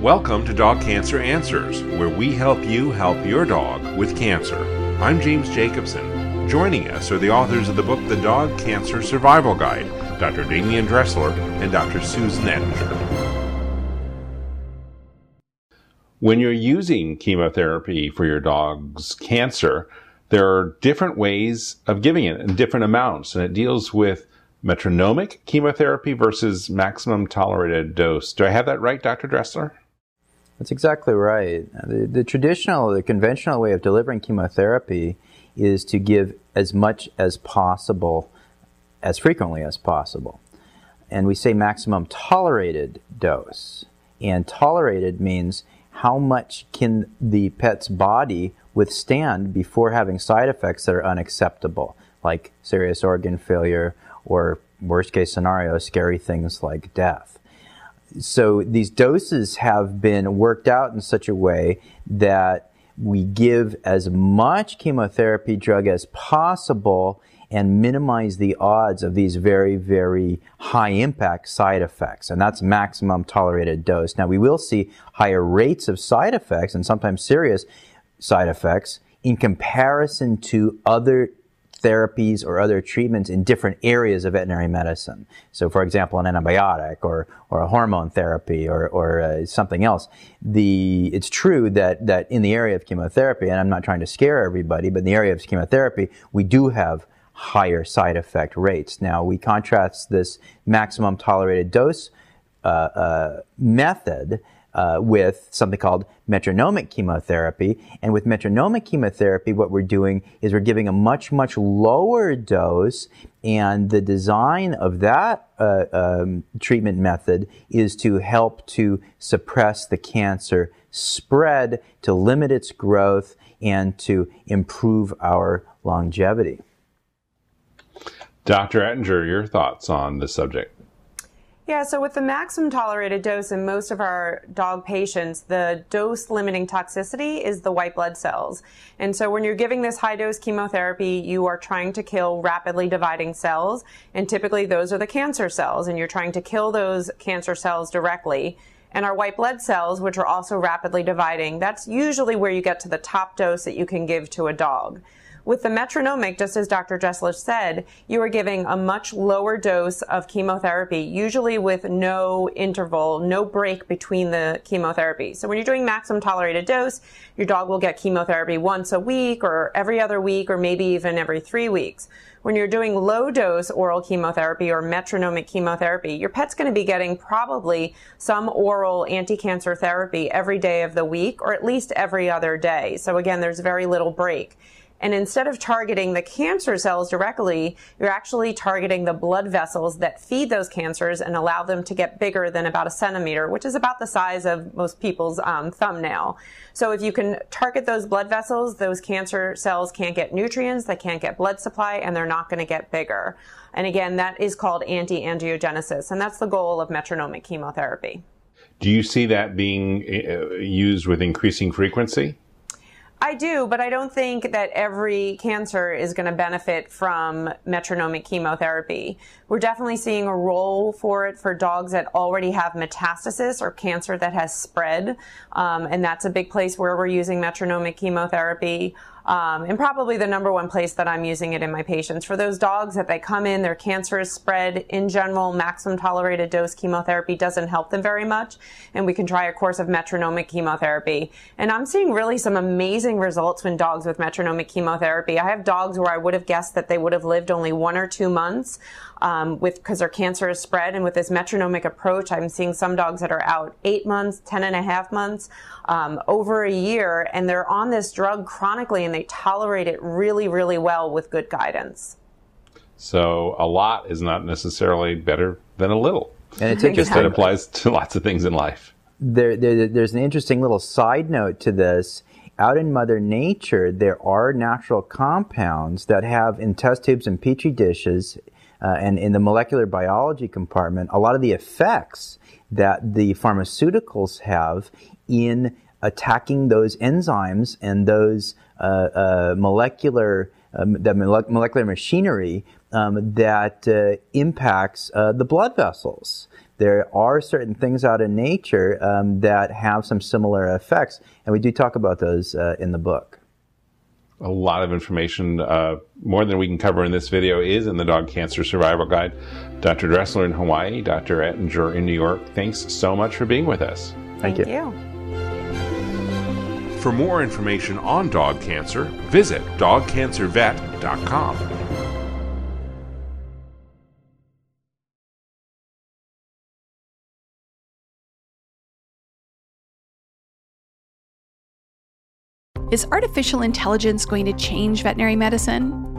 Welcome to Dog Cancer Answers, where we help you help your dog with cancer. I'm James Jacobson. Joining us are the authors of the book The Dog Cancer Survival Guide, Dr. Demian Dressler and Dr. Susan Ettinger. When you're using chemotherapy for your dog's cancer, there are different ways of giving it in different amounts, and it deals with metronomic chemotherapy versus maximum tolerated dose. Do I have that right, Dr. Dressler? That's exactly right. The, the, traditional, the conventional way of delivering chemotherapy is to give as much as possible, as frequently as possible. And we say maximum tolerated dose. And tolerated means how much can the pet's body withstand before having side effects that are unacceptable, like serious organ failure or, worst case scenario, scary things like death so these doses have been worked out in such a way that we give as much chemotherapy drug as possible and minimize the odds of these very, very high impact side effects. And that's maximum tolerated dose. Now, we will see higher rates of side effects and sometimes serious side effects in comparison to other therapies or other treatments in different areas of veterinary medicine. So, for example, an antibiotic or, or a hormone therapy or, or uh, something else. The, it's true that, that in the area of chemotherapy, and I'm not trying to scare everybody, but in the area of chemotherapy, we do have higher side effect rates. Now, we contrast this maximum tolerated dose uh, uh, method uh, with something called metronomic chemotherapy. And with metronomic chemotherapy, what we're doing is we're giving a much, much lower dose. And the design of that uh, um, treatment method is to help to suppress the cancer spread, to limit its growth, and to improve our longevity. Dr. Ettinger, your thoughts on this subject? Yeah, so with the maximum tolerated dose in most of our dog patients, the dose limiting toxicity is the white blood cells. And so when you're giving this high dose chemotherapy, you are trying to kill rapidly dividing cells. And typically those are the cancer cells. And you're trying to kill those cancer cells directly. And our white blood cells, which are also rapidly dividing, that's usually where you get to the top dose that you can give to a dog. With the metronomic, just as Dr. Dressler said, you are giving a much lower dose of chemotherapy, usually with no interval, no break between the chemotherapy. So when you're doing maximum tolerated dose, your dog will get chemotherapy once a week or every other week or maybe even every three weeks. When you're doing low dose oral chemotherapy or metronomic chemotherapy, your pet's going to be getting probably some oral anti-cancer therapy every day of the week or at least every other day. So again, there's very little break. And instead of targeting the cancer cells directly, you're actually targeting the blood vessels that feed those cancers and allow them to get bigger than about a centimeter, which is about the size of most people's um, thumbnail. So if you can target those blood vessels, those cancer cells can't get nutrients, they can't get blood supply, and they're not going to get bigger. And again, that is called anti-angiogenesis, and that's the goal of metronomic chemotherapy. Do you see that being uh, used with increasing frequency? I do, but I don't think that every cancer is going to benefit from metronomic chemotherapy. We're definitely seeing a role for it for dogs that already have metastasis or cancer that has spread. Um, and that's a big place where we're using metronomic chemotherapy. Um, and probably the number one place that I'm using it in my patients. For those dogs that they come in, their cancer is spread. In general, maximum tolerated dose chemotherapy doesn't help them very much, and we can try a course of metronomic chemotherapy. And I'm seeing really some amazing results when dogs with metronomic chemotherapy. I have dogs where I would have guessed that they would have lived only one or two months um, with because their cancer is spread. And with this metronomic approach, I'm seeing some dogs that are out eight months, ten and a half months, um, over a year, and they're on this drug chronically, and they tolerate it really, really well with good guidance. So a lot is not necessarily better than a little. And it just that applies to lots of things in life. There, there, there's an interesting little side note to this out in Mother Nature, there are natural compounds that have in test tubes and petri dishes uh, and in the molecular biology compartment, a lot of the effects that the pharmaceuticals have in attacking those enzymes and those uh, uh, molecular um, the molecular machinery um, that uh, impacts uh, the blood vessels. There are certain things out in nature um, that have some similar effects, and we do talk about those uh, in the book. A lot of information, uh, more than we can cover in this video, is in the Dog Cancer Survival Guide. Dr. Dressler in Hawaii, Dr. Ettinger in New York, thanks so much for being with us. Thank, Thank you. you. For more information on dog cancer, visit dogcancervet.com. Is artificial intelligence going to change veterinary medicine?